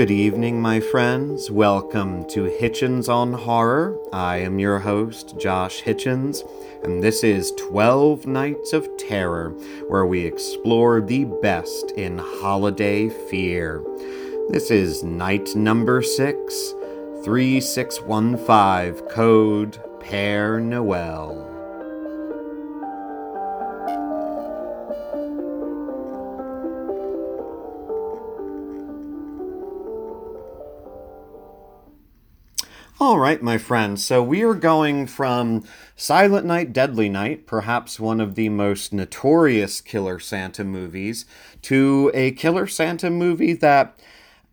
Good evening, my friends. Welcome to Hitchens on Horror. I am your host, Josh Hitchens, and this is 12 Nights of Terror, where we explore the best in holiday fear. This is night number 6, 3615, code Père Noël. All right, my friends. So we are going from Silent Night, Deadly Night, perhaps one of the most notorious Killer Santa movies, to a Killer Santa movie that,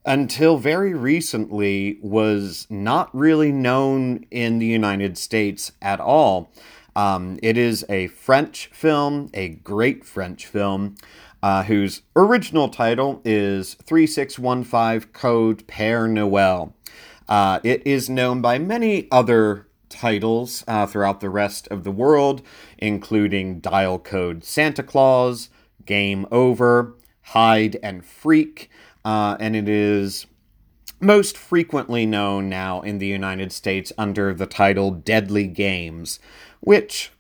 until very recently, was not really known in the United States at all. Um, it is a French film, a great French film, uh, whose original title is 3615 Code Père Noël. Uh, it is known by many other titles uh, throughout the rest of the world, including Dial Code Santa Claus, Game Over, Hide and Freak, uh, and it is most frequently known now in the United States under the title Deadly Games, which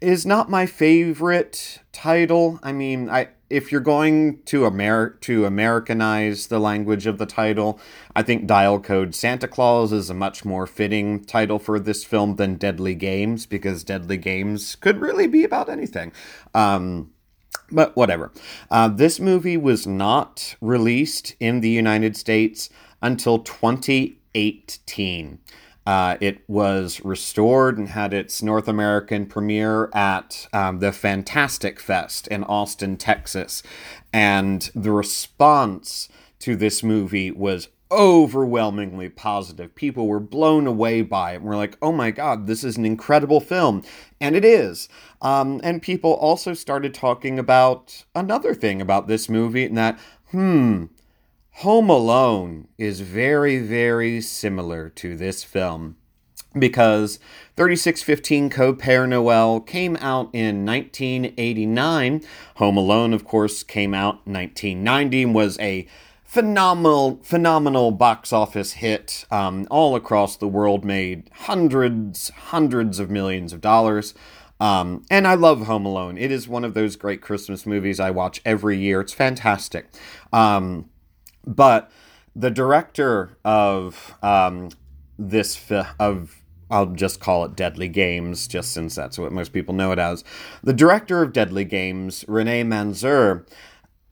is not my favorite title. I mean, I if you're going to Amer- to Americanize the language of the title, I think Dial Code Santa Claus is a much more fitting title for this film than Deadly Games because Deadly Games could really be about anything. Um, but whatever. Uh, this movie was not released in the United States until 2018. Uh, it was restored and had its North American premiere at um, the Fantastic Fest in Austin, Texas. And the response to this movie was overwhelmingly positive. People were blown away by it. We're like, oh my God, this is an incredible film. And it is. Um, and people also started talking about another thing about this movie, and that, hmm, Home Alone is very, very similar to this film because 3615 Code Père Noël came out in 1989. Home Alone, of course, came out 1990 and was a phenomenal, phenomenal box office hit um, all across the world, made hundreds, hundreds of millions of dollars. Um, and I love Home Alone. It is one of those great Christmas movies I watch every year. It's fantastic. Um, but the director of um, this fi- of I'll just call it Deadly Games, just since that's what most people know it as. The director of Deadly Games, Rene Manzor,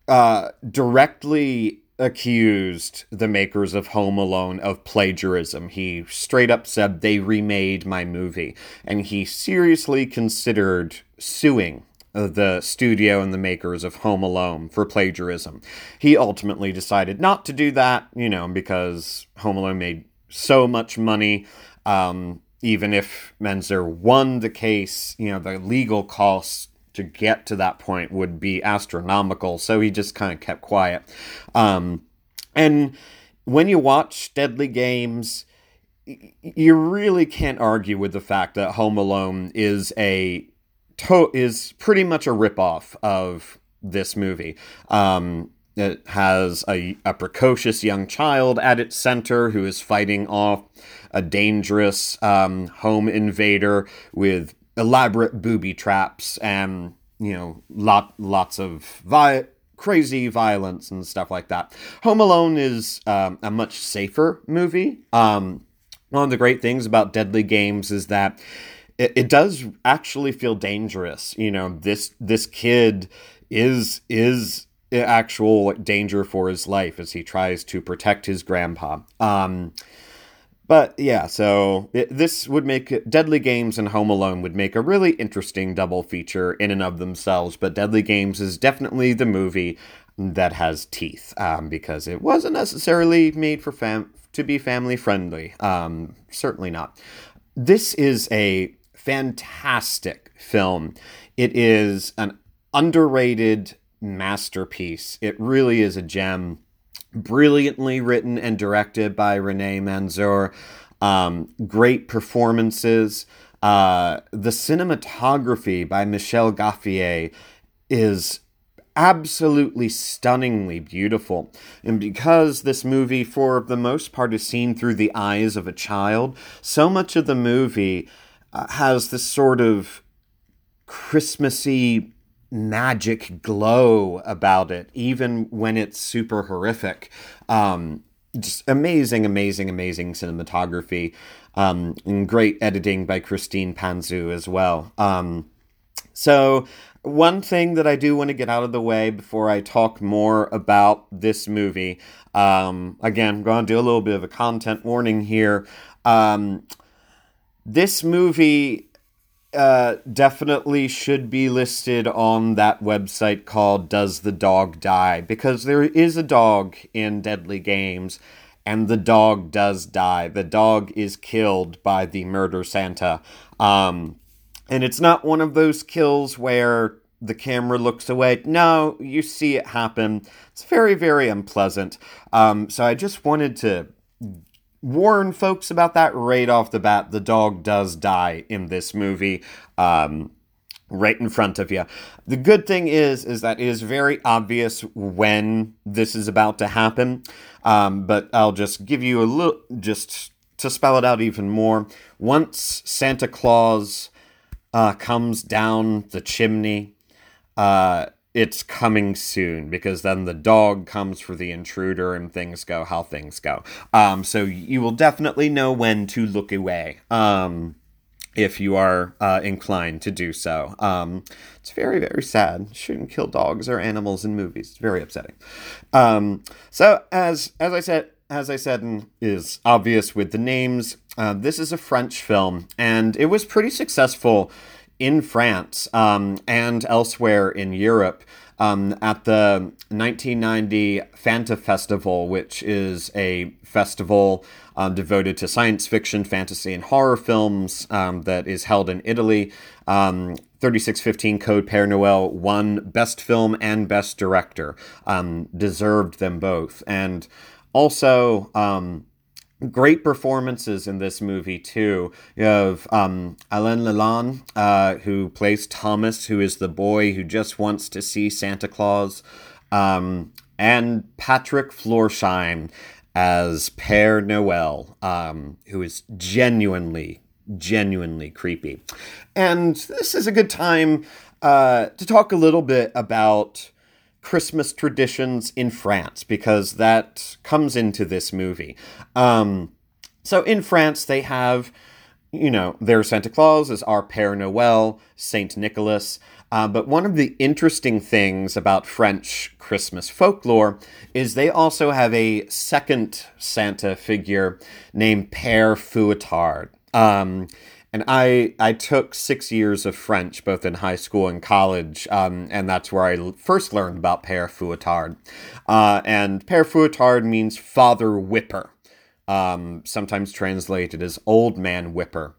uh, directly accused the makers of Home Alone of plagiarism. He straight up said they remade my movie, and he seriously considered suing the studio and the makers of Home Alone for plagiarism. He ultimately decided not to do that, you know, because Home Alone made so much money. Um, even if Manzor won the case, you know, the legal costs to get to that point would be astronomical. So he just kind of kept quiet. Um, and when you watch Deadly Games, you really can't argue with the fact that Home Alone is a to- is pretty much a ripoff of this movie. Um, it has a, a precocious young child at its center who is fighting off a dangerous um, home invader with elaborate booby traps and you know lot lots of vi- crazy violence and stuff like that. Home Alone is um, a much safer movie. Um, one of the great things about Deadly Games is that it, it does actually feel dangerous. You know, this this kid is is actual danger for his life as he tries to protect his grandpa. Um, but yeah, so it, this would make Deadly Games and Home Alone would make a really interesting double feature in and of themselves. But Deadly Games is definitely the movie that has teeth um, because it wasn't necessarily made for fam to be family friendly. Um, certainly not. This is a fantastic film. It is an underrated masterpiece. It really is a gem. Brilliantly written and directed by Rene Manzor. Um, great performances. Uh, the cinematography by Michel Gaffier is absolutely stunningly beautiful. And because this movie, for the most part, is seen through the eyes of a child, so much of the movie uh, has this sort of Christmassy magic glow about it, even when it's super horrific. Um, just amazing, amazing, amazing cinematography. Um, and great editing by Christine Pansu as well. Um, so, one thing that I do want to get out of the way before I talk more about this movie, um, again, I'm going to do a little bit of a content warning here. Um, this movie uh, definitely should be listed on that website called Does the Dog Die? Because there is a dog in Deadly Games, and the dog does die. The dog is killed by the murder Santa. Um, and it's not one of those kills where the camera looks away. No, you see it happen. It's very, very unpleasant. Um, so I just wanted to warn folks about that right off the bat. The dog does die in this movie. Um, right in front of you. The good thing is is that it is very obvious when this is about to happen. Um, but I'll just give you a little just to spell it out even more. Once Santa Claus uh, comes down the chimney, uh, it's coming soon because then the dog comes for the intruder and things go how things go. Um, so you will definitely know when to look away. Um, if you are uh, inclined to do so. Um, it's very, very sad. Shouldn't kill dogs or animals in movies. It's very upsetting. Um, so as as I said, as I said, and is obvious with the names, uh, this is a French film, and it was pretty successful in France um, and elsewhere in Europe. Um, at the 1990 Fanta Festival, which is a festival um, devoted to science fiction, fantasy, and horror films um, that is held in Italy. Um, 3615 Code Père Noël won Best Film and Best Director, um, deserved them both. And also, great performances in this movie too. You have um, Alain Lalanne, uh, who plays Thomas, who is the boy who just wants to see Santa Claus, um, and Patrick Floersheim as Père Noël, um, who is genuinely, genuinely creepy. And this is a good time uh, to talk a little bit about Christmas traditions in France because that comes into this movie. Um, so in France, they have, you know, their Santa Claus is our Père Noël, Saint Nicholas. Uh, but one of the interesting things about French Christmas folklore is they also have a second Santa figure named Père Fouettard. Um, and I I took six years of French both in high school and college, um, and that's where I first learned about Père Fouettard. Uh, and Père Fouettard means father whipper, um, sometimes translated as old man whipper.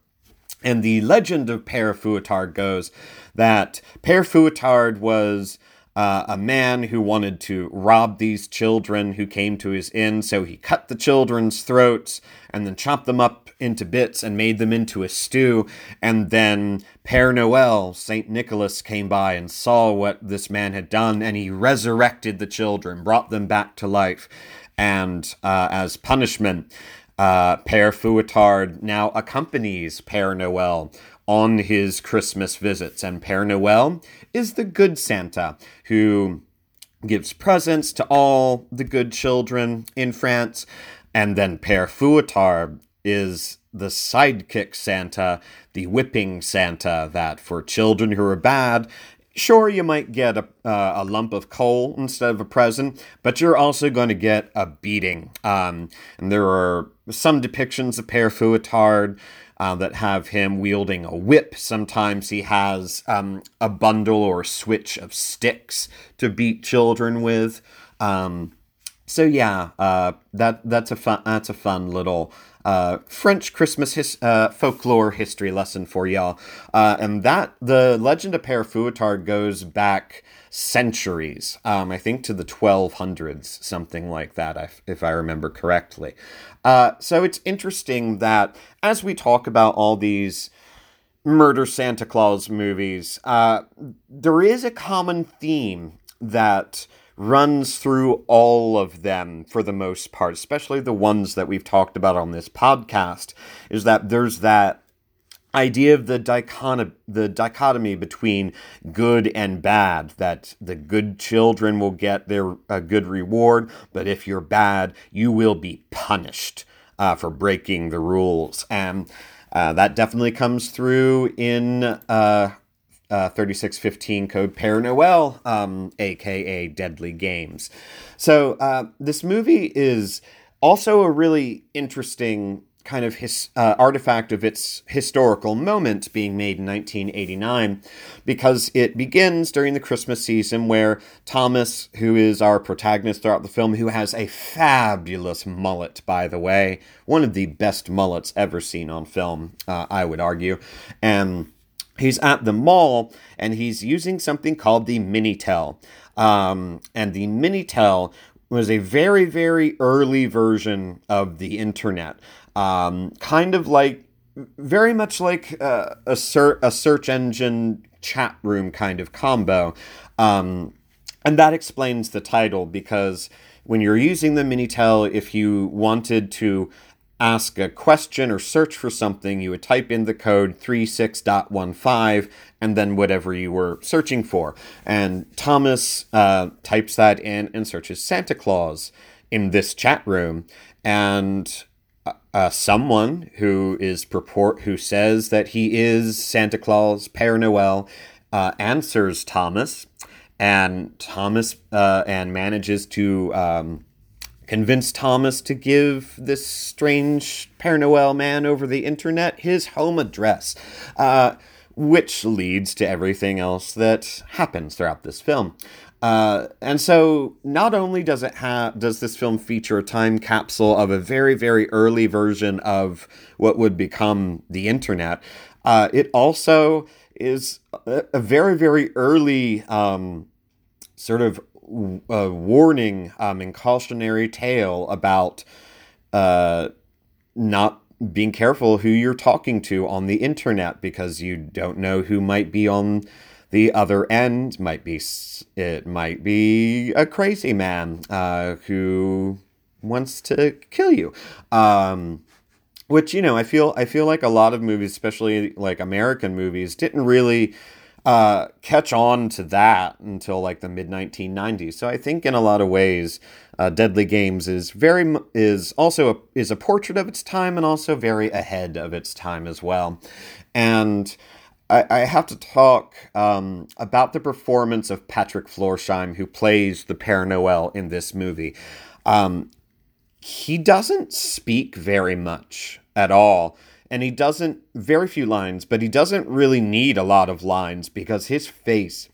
And the legend of Père Fouettard goes that Père Fouettard was uh, a man who wanted to rob these children who came to his inn, so he cut the children's throats and then chopped them up into bits and made them into a stew. And then Père Noël, Saint Nicholas, came by and saw what this man had done, and he resurrected the children, brought them back to life. And uh, as punishment, uh, Père Fouettard now accompanies Père Noël on his Christmas visits. And Père Noël is the good Santa who gives presents to all the good children in France. And then Père Fouettard is the sidekick Santa, the whipping Santa, that for children who are bad, sure, you might get a, uh, a lump of coal instead of a present, but you're also going to get a beating. Um, and there are some depictions of Père Fouettard uh, that have him wielding a whip. Sometimes he has um, a bundle or switch of sticks to beat children with. Um, so yeah, uh, that that's a fun that's a fun little uh, French Christmas his, uh, folklore history lesson for y'all. Uh, and that, the legend of Père Fouettard goes back centuries, um, I think to the 1200s, something like that, if, if I remember correctly. Uh, so it's interesting that as we talk about all these murder Santa Claus movies, uh, there is a common theme that runs through all of them for the most part, especially the ones that we've talked about on this podcast, is that there's that idea of the dichotomy, the dichotomy between good and bad that the good children will get their a good reward but if you're bad you will be punished uh, for breaking the rules and uh, that definitely comes through in uh, uh, 3615 code Père Noël, um, aka Deadly Games. So, uh, this movie is also a really interesting kind of his, uh, artifact of its historical moment being made in 1989 because it begins during the Christmas season where Thomas, who is our protagonist throughout the film, who has a fabulous mullet, by the way, one of the best mullets ever seen on film, uh, I would argue, and he's at the mall and he's using something called the Minitel. Um, and the Minitel was a very, very early version of the internet. Um, kind of like, very much like uh, a, ser- a search engine chat room kind of combo. Um, and that explains the title because when you're using the Minitel, if you wanted to ask a question or search for something, you would type in the code 36.15 and then whatever you were searching for. And Thomas uh, types that in and searches Santa Claus in this chat room. And uh, someone who is purport who says that he is Santa Claus, Père Noël, uh, answers Thomas, and Thomas uh, and manages to um, convince Thomas to give this strange Père Noël man over the internet his home address, uh, which leads to everything else that happens throughout this film. Uh, and so, not only does it have does this film feature a time capsule of a very very early version of what would become the internet, uh, it also is a, a very very early um, sort of a warning um, and cautionary tale about uh, not being careful who you're talking to on the internet because you don't know who might be on the other end. Might be it might be a crazy man uh, who wants to kill you. Um, which you know, I feel I feel like a lot of movies, especially like American movies, didn't really uh, catch on to that until like the mid 1990s. So I think in a lot of ways, uh, Deadly Games is very is also a, is a portrait of its time and also very ahead of its time as well. And I, I have to talk um, about the performance of Patrick Floersheim, who plays the Père Noël in this movie. Um, he doesn't speak very much at all and he doesn't very few lines, but he doesn't really need a lot of lines because his face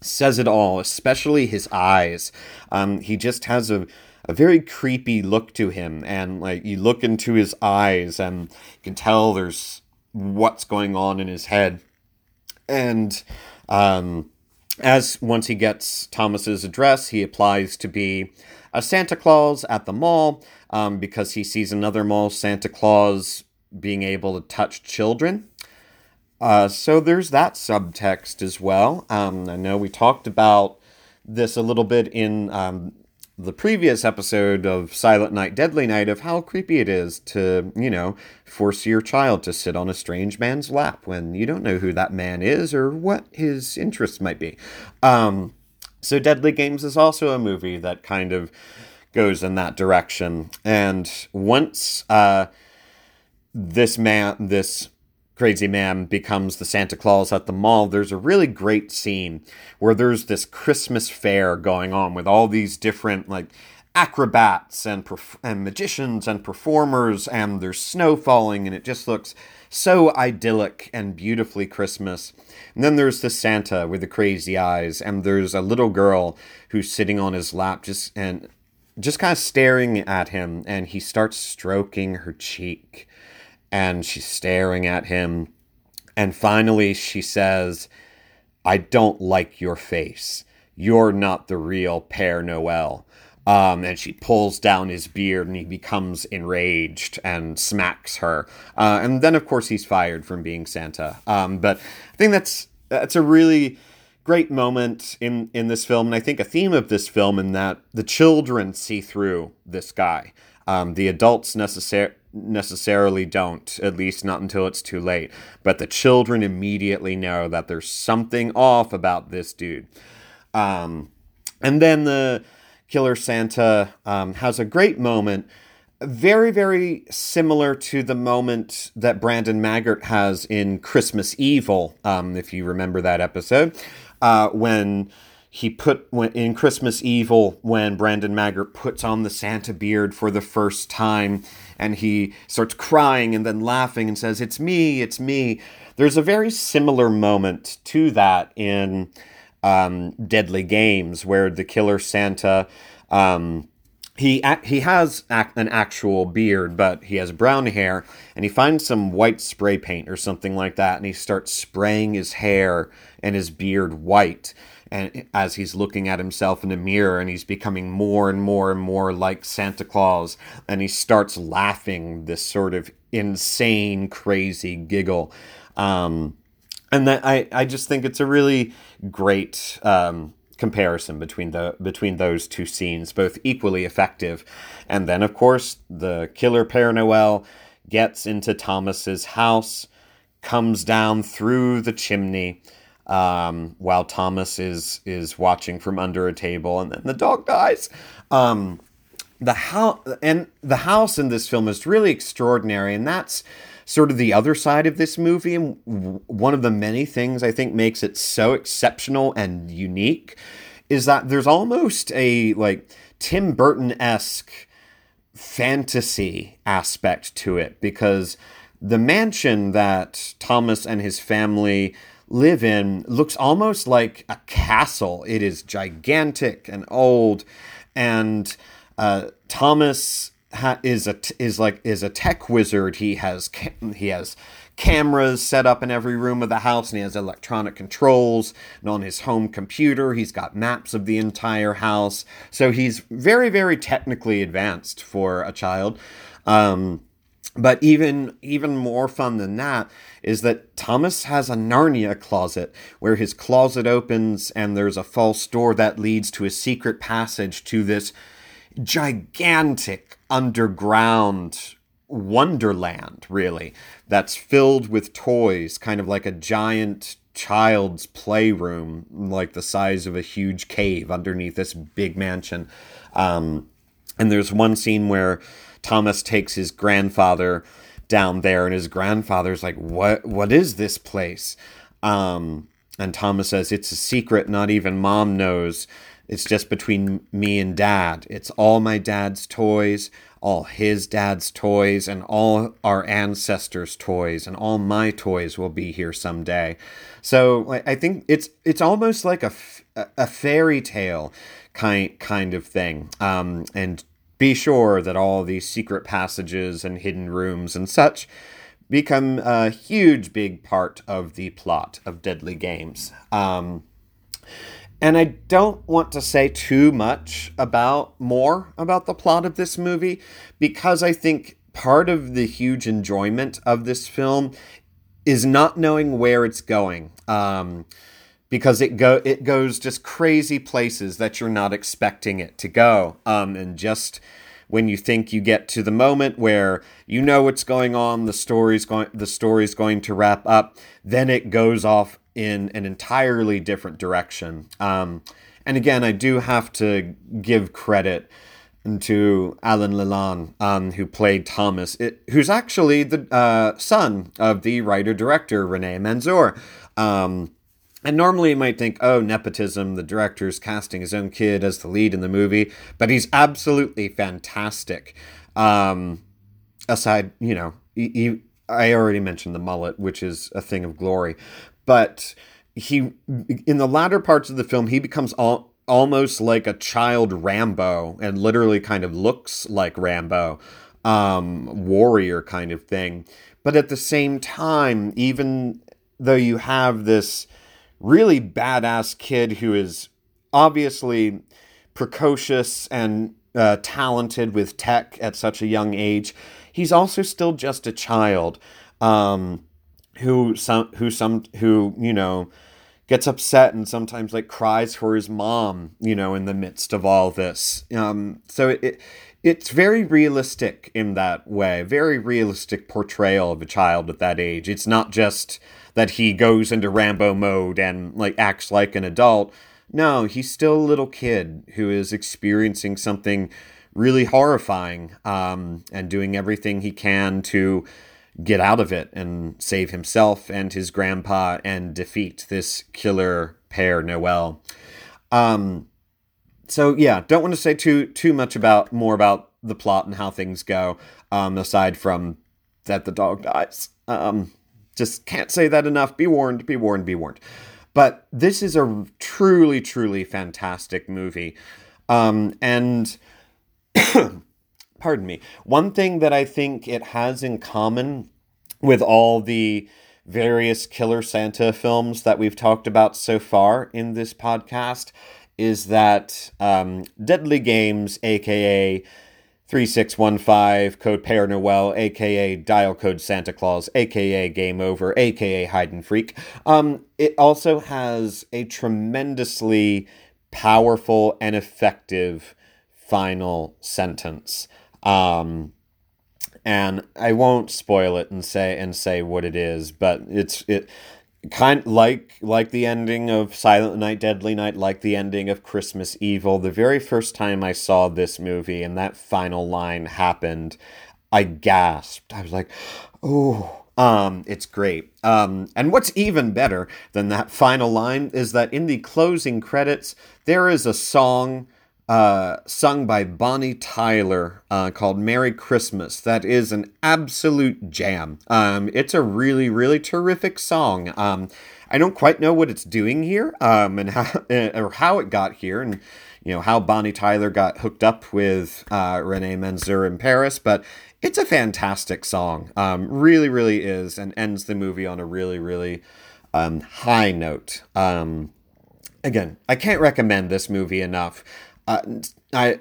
says it all, especially his eyes. Um, he just has a a very creepy look to him, and like you look into his eyes, and you can tell there's what's going on in his head, and um, as once he gets Thomas's address, he applies to be a Santa Claus at the mall um, because he sees another mall Santa Claus being able to touch children. Uh, so there's that subtext as well. Um, I know we talked about this a little bit in um, the previous episode of Silent Night, Deadly Night of how creepy it is to, you know, force your child to sit on a strange man's lap when you don't know who that man is or what his interests might be. Um, so Deadly Games is also a movie that kind of goes in that direction. And once. Uh, this man, this crazy man becomes the Santa Claus at the mall, there's a really great scene where there's this Christmas fair going on with all these different like acrobats and perf- and magicians and performers and there's snow falling and it just looks so idyllic and beautifully Christmas. And then there's the Santa with the crazy eyes and there's a little girl who's sitting on his lap just and just kind of staring at him and he starts stroking her cheek and she's staring at him. And finally, she says, I don't like your face. You're not the real Père Noël. Um, and she pulls down his beard and he becomes enraged and smacks her. Uh, and then, of course, he's fired from being Santa. Um, but I think that's that's a really great moment in in this film, and I think a theme of this film in that the children see through this guy. Um, the adults necessar- necessarily don't, at least not until it's too late. But the children immediately know that there's something off about this dude. Um, and then the killer Santa um, has a great moment very, very similar to the moment that Brandon Maggart has in Christmas Evil, um, if you remember that episode, uh, when he put in Christmas Evil when Brandon Maggart puts on the Santa beard for the first time and he starts crying and then laughing and says, "It's me, it's me." There's a very similar moment to that in um, Deadly Games where the killer Santa. Um, he he has an actual beard, but he has brown hair, and he finds some white spray paint or something like that, and he starts spraying his hair and his beard white. And as he's looking at himself in the mirror, and he's becoming more and more and more like Santa Claus, and he starts laughing this sort of insane, crazy giggle. Um, and that I, I just think it's a really great um, comparison between the between those two scenes, both equally effective. And then, of course, the killer Père Noël gets into Thomas's house, comes down through the chimney, um, while Thomas is is watching from under a table, and then the dog dies. Um, the house and the house in this film is really extraordinary, and that's sort of the other side of this movie and one of the many things I think makes it so exceptional and unique is that there's almost a like Tim Burton-esque fantasy aspect to it because the mansion that Thomas and his family live in looks almost like a castle. It is gigantic and old and uh, Thomas ha- is a t- is like is a tech wizard. He has ca- he has cameras set up in every room of the house, and he has electronic controls. And on his home computer, he's got maps of the entire house. So he's very very technically advanced for a child. Um, but even even more fun than that is that Thomas has a Narnia closet where his closet opens and there's a false door that leads to a secret passage to this gigantic underground wonderland, really, that's filled with toys, kind of like a giant child's playroom, like the size of a huge cave underneath this big mansion. Um, and there's one scene where Thomas takes his grandfather down there, and his grandfather's like, "What? What is this place?" Um, and Thomas says, "It's a secret. Not even mom knows." It's just between me and dad. It's all my dad's toys, all his dad's toys, and all our ancestors' toys, and all my toys will be here someday. So I think it's it's almost like a, a fairy tale kind kind of thing. Um, and be sure that all these secret passages and hidden rooms and such become a huge big part of the plot of Deadly Games. Um, and I don't want to say too much about more about the plot of this movie because I think part of the huge enjoyment of this film is not knowing where it's going. Um, because it go it goes just crazy places that you're not expecting it to go. Um, and just when you think you get to the moment where you know what's going on, the story's going the story's going to wrap up, then it goes off in an entirely different direction. Um, and again, I do have to give credit to Alain Lalanne, um, who played Thomas, it, who's actually the uh, son of the writer director René Manzor. Um, and normally you might think, oh, nepotism, the director's casting his own kid as the lead in the movie, but he's absolutely fantastic. Um, aside, you know, he, he, I already mentioned the mullet, which is a thing of glory, but he in the latter parts of the film he becomes all, almost like a child Rambo and literally kind of looks like Rambo, um, warrior kind of thing. But at the same time, even though you have this really badass kid who is obviously precocious and uh, talented with tech at such a young age, he's also still just a child. Um, who some who some who you know gets upset and sometimes like cries for his mom, you know, in the midst of all this. Um, so it, it it's very realistic in that way, very realistic portrayal of a child at that age. It's not just that he goes into Rambo mode and like acts like an adult. No, he's still a little kid who is experiencing something really horrifying um, and doing everything he can to get out of it and save himself and his grandpa and defeat this killer Père Noël. Um, so yeah, don't want to say too too much about more about the plot and how things go. Um, aside from that, the dog dies. Um, just can't say that enough. Be warned. Be warned. Be warned. But this is a truly, truly fantastic movie. Um, and pardon me. One thing that I think it has in common with all the various Killer Santa films that we've talked about so far in this podcast is that um, Deadly Games, aka 3615, code Père Noël, aka dial code Santa Claus, aka Game Over, aka Hide and Freak. Um, it also has a tremendously powerful and effective final sentence. Um, and I won't spoil it and say and say what it is, but it's it kind like like the ending of Silent Night, Deadly Night, like the ending of Christmas Evil. The very first time I saw this movie and that final line happened, I gasped. I was like, "Oh." Um, it's great. Um, and what's even better than that final line is that in the closing credits, there is a song uh, sung by Bonnie Tyler uh, called Merry Christmas. That is an absolute jam. Um, it's a really, really terrific song. Um, I don't quite know what it's doing here um, and how, or how it got here and you know how Bonnie Tyler got hooked up with uh, René Manzor in Paris, but it's a fantastic song. Um, really, really is, and ends the movie on a really, really um, high note. Um, again, I can't recommend this movie enough. Uh, I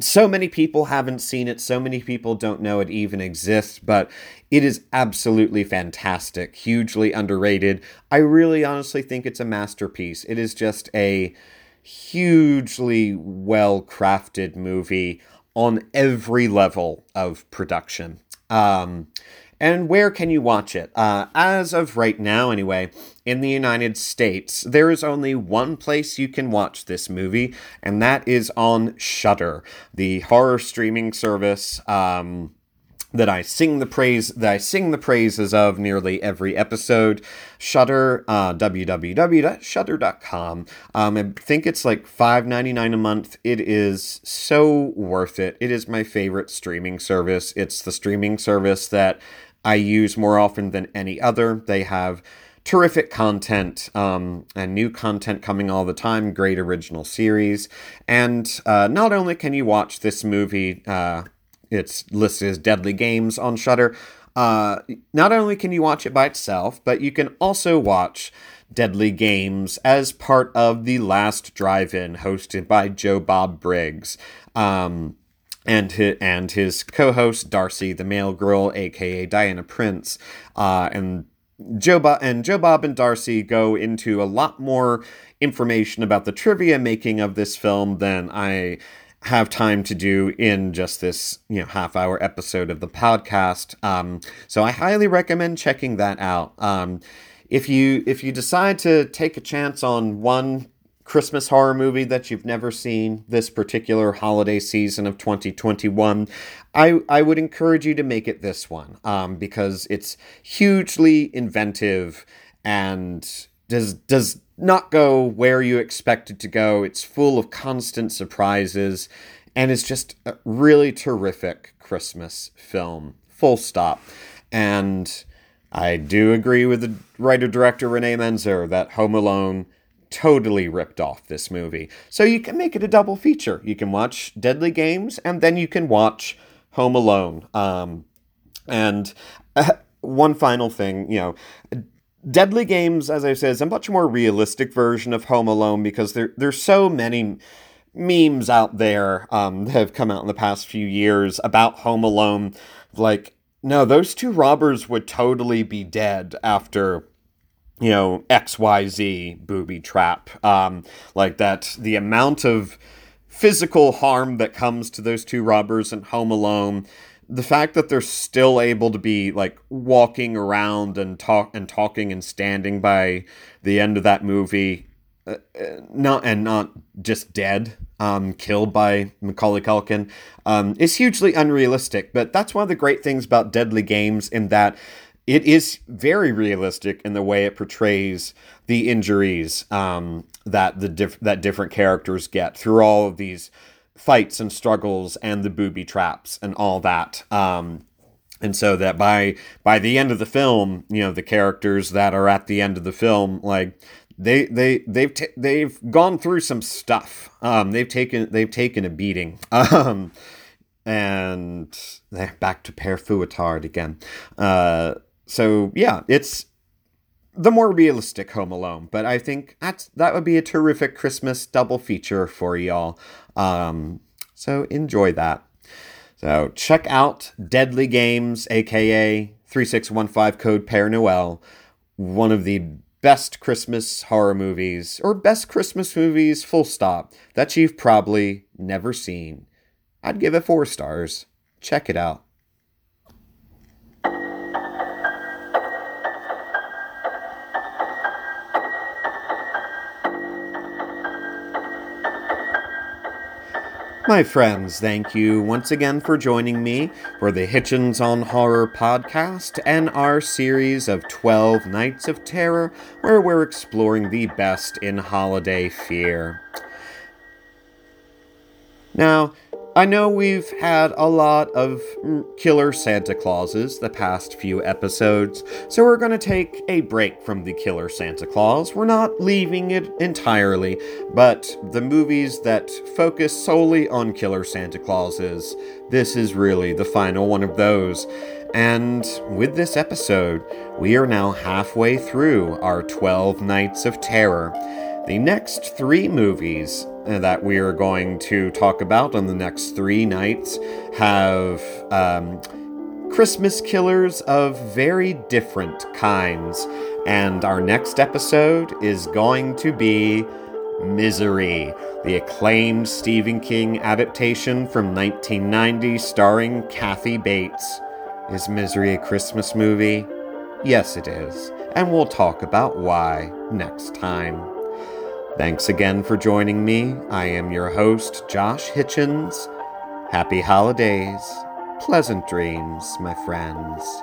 so many people haven't seen it. So many people don't know it even exists but it is absolutely fantastic. Hugely underrated. I really honestly think it's a masterpiece. It is just a hugely well crafted movie on every level of production. Um, and where can you watch it? Uh, as of right now, anyway, in the United States, there is only one place you can watch this movie, and that is on Shudder, the horror streaming service. Um, that I sing the praise that I sing the praises of nearly every episode. Shudder, uh, www.shudder.com. Um, I think it's like $5.99 a month. It is so worth it. It is my favorite streaming service. It's the streaming service that I use more often than any other. They have terrific content um, and new content coming all the time, great original series. And uh, not only can you watch this movie, uh, it's listed as Deadly Games on Shudder. Uh, not only can you watch it by itself, but you can also watch Deadly Games as part of the Last Drive In hosted by Joe Bob Briggs. Um, and his, and his co-host Darcy, the Mail Girl, aka Diana Prince, uh, and Joe Bob and Joe Bob and Darcy go into a lot more information about the trivia making of this film than I have time to do in just this you know half hour episode of the podcast. Um, so I highly recommend checking that out. Um, if you if you decide to take a chance on one Christmas horror movie that you've never seen this particular holiday season of 2021, I, I would encourage you to make it this one um, because it's hugely inventive and does does not go where you expect it to go. It's full of constant surprises and it's just a really terrific Christmas film. Full stop. And I do agree with the writer director René Manzor that Home Alone totally ripped off this movie. So you can make it a double feature. You can watch Deadly Games and then you can watch Home Alone. Um, and uh, one final thing, you know, Deadly Games, as I said, is a much more realistic version of Home Alone because there there's so many memes out there um, that have come out in the past few years about Home Alone. Like, no, those two robbers would totally be dead after you know, XYZ booby trap. Um, like that, the amount of physical harm that comes to those two robbers in Home Alone the fact that they're still able to be like walking around and talk and talking and standing by the end of that movie uh, uh, not and not just dead um, killed by Macaulay Culkin um, is hugely unrealistic but that's one of the great things about Deadly Games in that it is very realistic in the way it portrays the injuries um, that the diff- that different characters get through all of these fights and struggles and the booby traps and all that. Um, and so that by by the end of the film, you know, the characters that are at the end of the film, like they they they've t- they've gone through some stuff. Um, they've taken they've taken a beating. Um, and back to Père Fouettard again. Uh, so yeah, it's the more realistic Home Alone, but I think that's that would be a terrific Christmas double feature for y'all. Um, so enjoy that. So check out Deadly Games, aka 3615 Code Père Noël, one of the best Christmas horror movies, or best Christmas movies, full stop, that you've probably never seen. I'd give it four stars. Check it out. My friends, thank you once again for joining me for the Hitchens on Horror podcast and our series of 12 Nights of Terror, where we're exploring the best in holiday fear. Now, I know we've had a lot of killer Santa Clauses the past few episodes, so we're going to take a break from the killer Santa Claus. We're not leaving it entirely, but the movies that focus solely on killer Santa Clauses, this is really the final one of those. And with this episode, we are now halfway through our 12 Nights of Terror. The next three movies that we are going to talk about on the next three nights have um, Christmas killers of very different kinds. And our next episode is going to be Misery, the acclaimed Stephen King adaptation from 1990 starring Kathy Bates. Is Misery a Christmas movie? Yes, it is. And we'll talk about why next time. Thanks again for joining me. I am your host, Josh Hitchens. Happy holidays. Pleasant dreams, my friends.